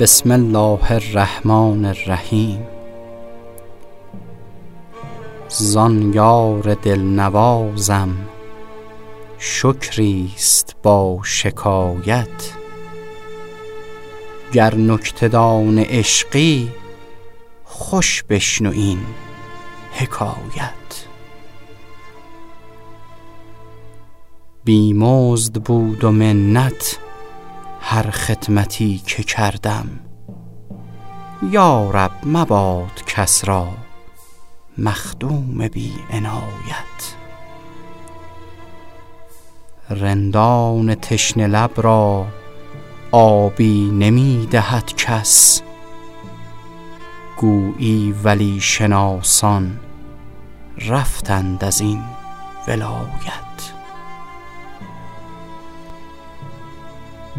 بسم الله الرحمن الرحیم. زان یار دلنوازم شکریست با شکایت. گر نکتدان عشقی خوش بشنو این حکایت. بیمزد بود و منت هر خدمتی که کردم. یا رب مباد کس را مخدوم بی عنایت. رندان تشنه لب را آبی نمی دهد کس. گویی ولی شناسان رفتند از این ولایت.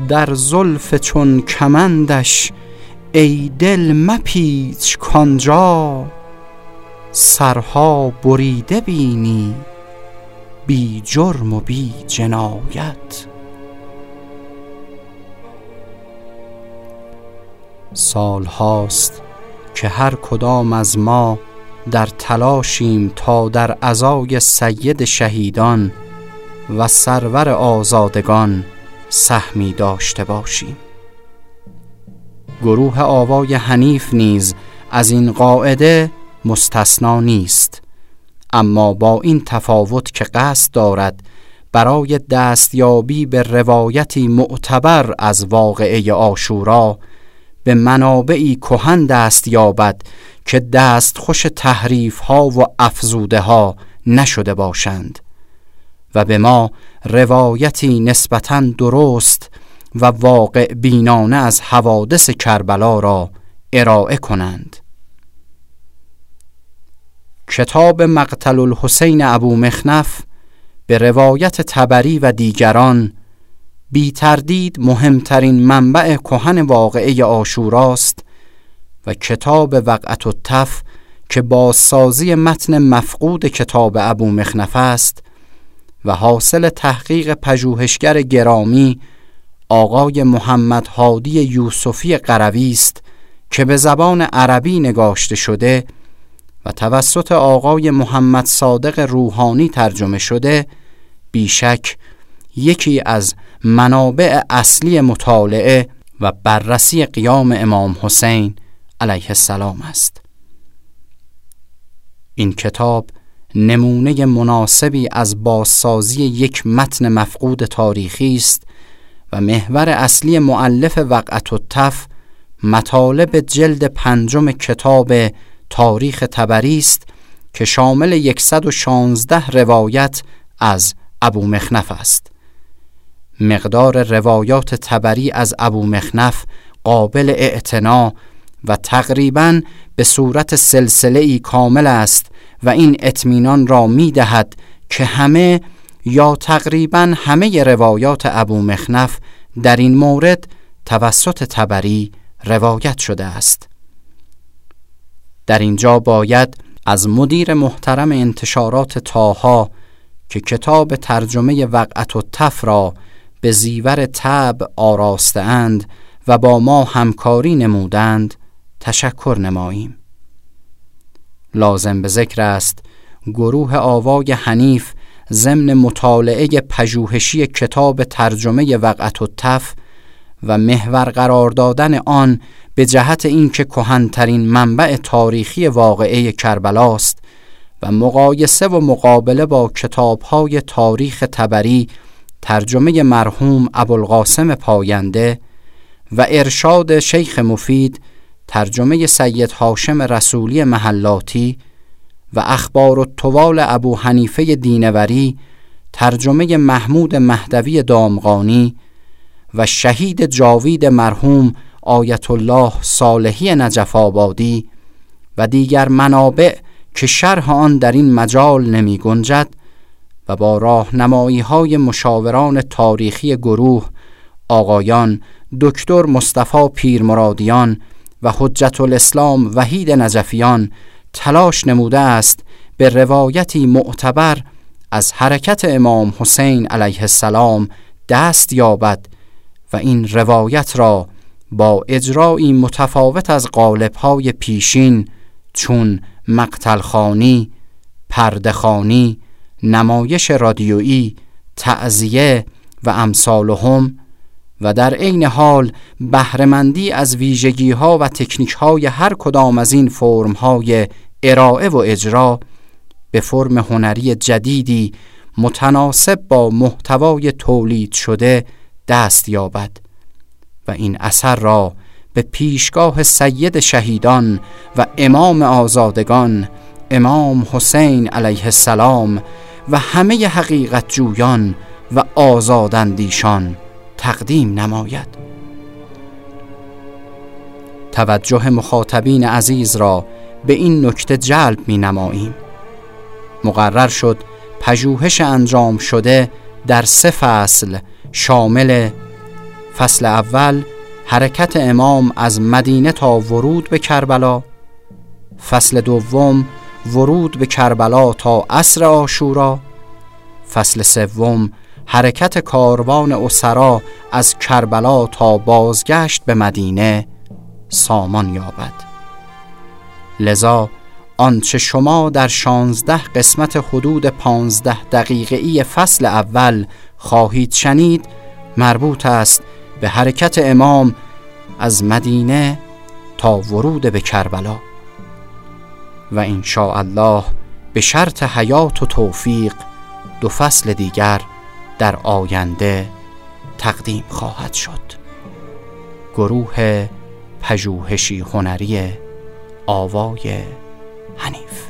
در زلف چون کمندش ای دل مپیچ کانجا سرها بریده بینی بی جرم و بی جنایت. سال هاست که هر کدام از ما در تلاشیم تا در ازای سید شهیدان و سرور آزادگان سهمی داشته باشیم. گروه آوای حنیف نیز از این قاعده مستثنا نیست اما با این تفاوت که قصد دارد برای دستیابی به روایتی معتبر از واقعه آشورا به منابعی کهن دست یابد که دست خوش تحریف ها و افزوده ها نشده باشند. و به ما روایتی نسبتا درست و واقع بینانه از حوادث کربلا را ارائه کنند. کتاب مقتل الحسین ابو مخنف به روایت تبری و دیگران بی تردید مهمترین منبع کهن واقعه آشوراست و کتاب وقعت و تف که با سازی متن مفقود کتاب ابو مخنف است و حاصل تحقیق پژوهشگر گرامی آقای محمد هادی یوسفی قروی است که به زبان عربی نگاشته شده و توسط آقای محمد صادق روحانی ترجمه شده بیشک یکی از منابع اصلی مطالعه و بررسی قیام امام حسین علیه السلام است. این کتاب نمونه مناسبی از بازسازی یک متن مفقود تاریخی است و محور اصلی معلف وقعت و تف مطالب جلد پنجم کتاب تاریخ تبری است که شامل 116 روایت از ابو مخنف است. مقدار روایات تبری از ابو مخنف قابل اعتنا و تقریبا به صورت سلسله ای کامل است و این اطمینان را می دهد که همه یا تقریبا همه روایات ابو مخنف در این مورد توسط تبری روایت شده است. در اینجا باید از مدیر محترم انتشارات تاها که کتاب ترجمه وقعت و تف را به زیور تب آراسته اند و با ما همکاری نمودند تشکر نماییم. لازم به ذکر است. گروه آوای حنیف ضمن مطالعه پژوهشی کتاب ترجمه وقعت و تف و محور قرار دادن آن به جهت اینکه کهنترین منبع تاریخی واقعه کربلاست و مقایسه و مقابله با کتابهای تاریخ تبری ترجمه مرحوم ابوالقاسم پاینده و ارشاد شیخ مفید ترجمه سید هاشم رسولی محلاتی و اخبار و طوال ابو حنیفه دینوری ترجمه محمود مهدوی دامغانی و شهید جاوید مرحوم آیت الله صالحی نجف آبادی و دیگر منابع که شرح آن در این مجال نمی گنجد و با راهنمایی های مشاوران تاریخی گروه آقایان دکتر مصطفی پیرمرادیان و حجت الاسلام وحید نجفیان تلاش نموده است به روایتی معتبر از حرکت امام حسین علیه السلام دست یابد و این روایت را با اجرایی متفاوت از قالب‌های پیشین چون مقتلخانی، پردخانی، نمایش رادیویی، تعذیه و امثالهم و در عین حال بهرهمندی از ویژگی ها و تکنیک های هر کدام از این فرم های ارائه و اجرا به فرم هنری جدیدی متناسب با محتوای تولید شده دست یابد و این اثر را به پیشگاه سید شهیدان و امام آزادگان امام حسین علیه السلام و همه حقیقت جویان و آزاداندیشان تقدیم نماید. توجه مخاطبین عزیز را به این نکته جلب می نماییم. مقرر شد پژوهش انجام شده در سه فصل شامل فصل اول حرکت امام از مدینه تا ورود به کربلا. فصل دوم ورود به کربلا تا عصر آشورا. فصل سوم حرکت کاروان اسرا از کربلا تا بازگشت به مدینه سامان یابد. لذا آنچه شما در شانزده قسمت حدود پانزده دقیقه فصل اول خواهید شنید مربوط است به حرکت امام از مدینه تا ورود به کربلا. و ان الله به شرط حیات و توفیق دو فصل دیگر در آینده تقدیم خواهد شد. گروه پژوهشی هنری آوای حنیف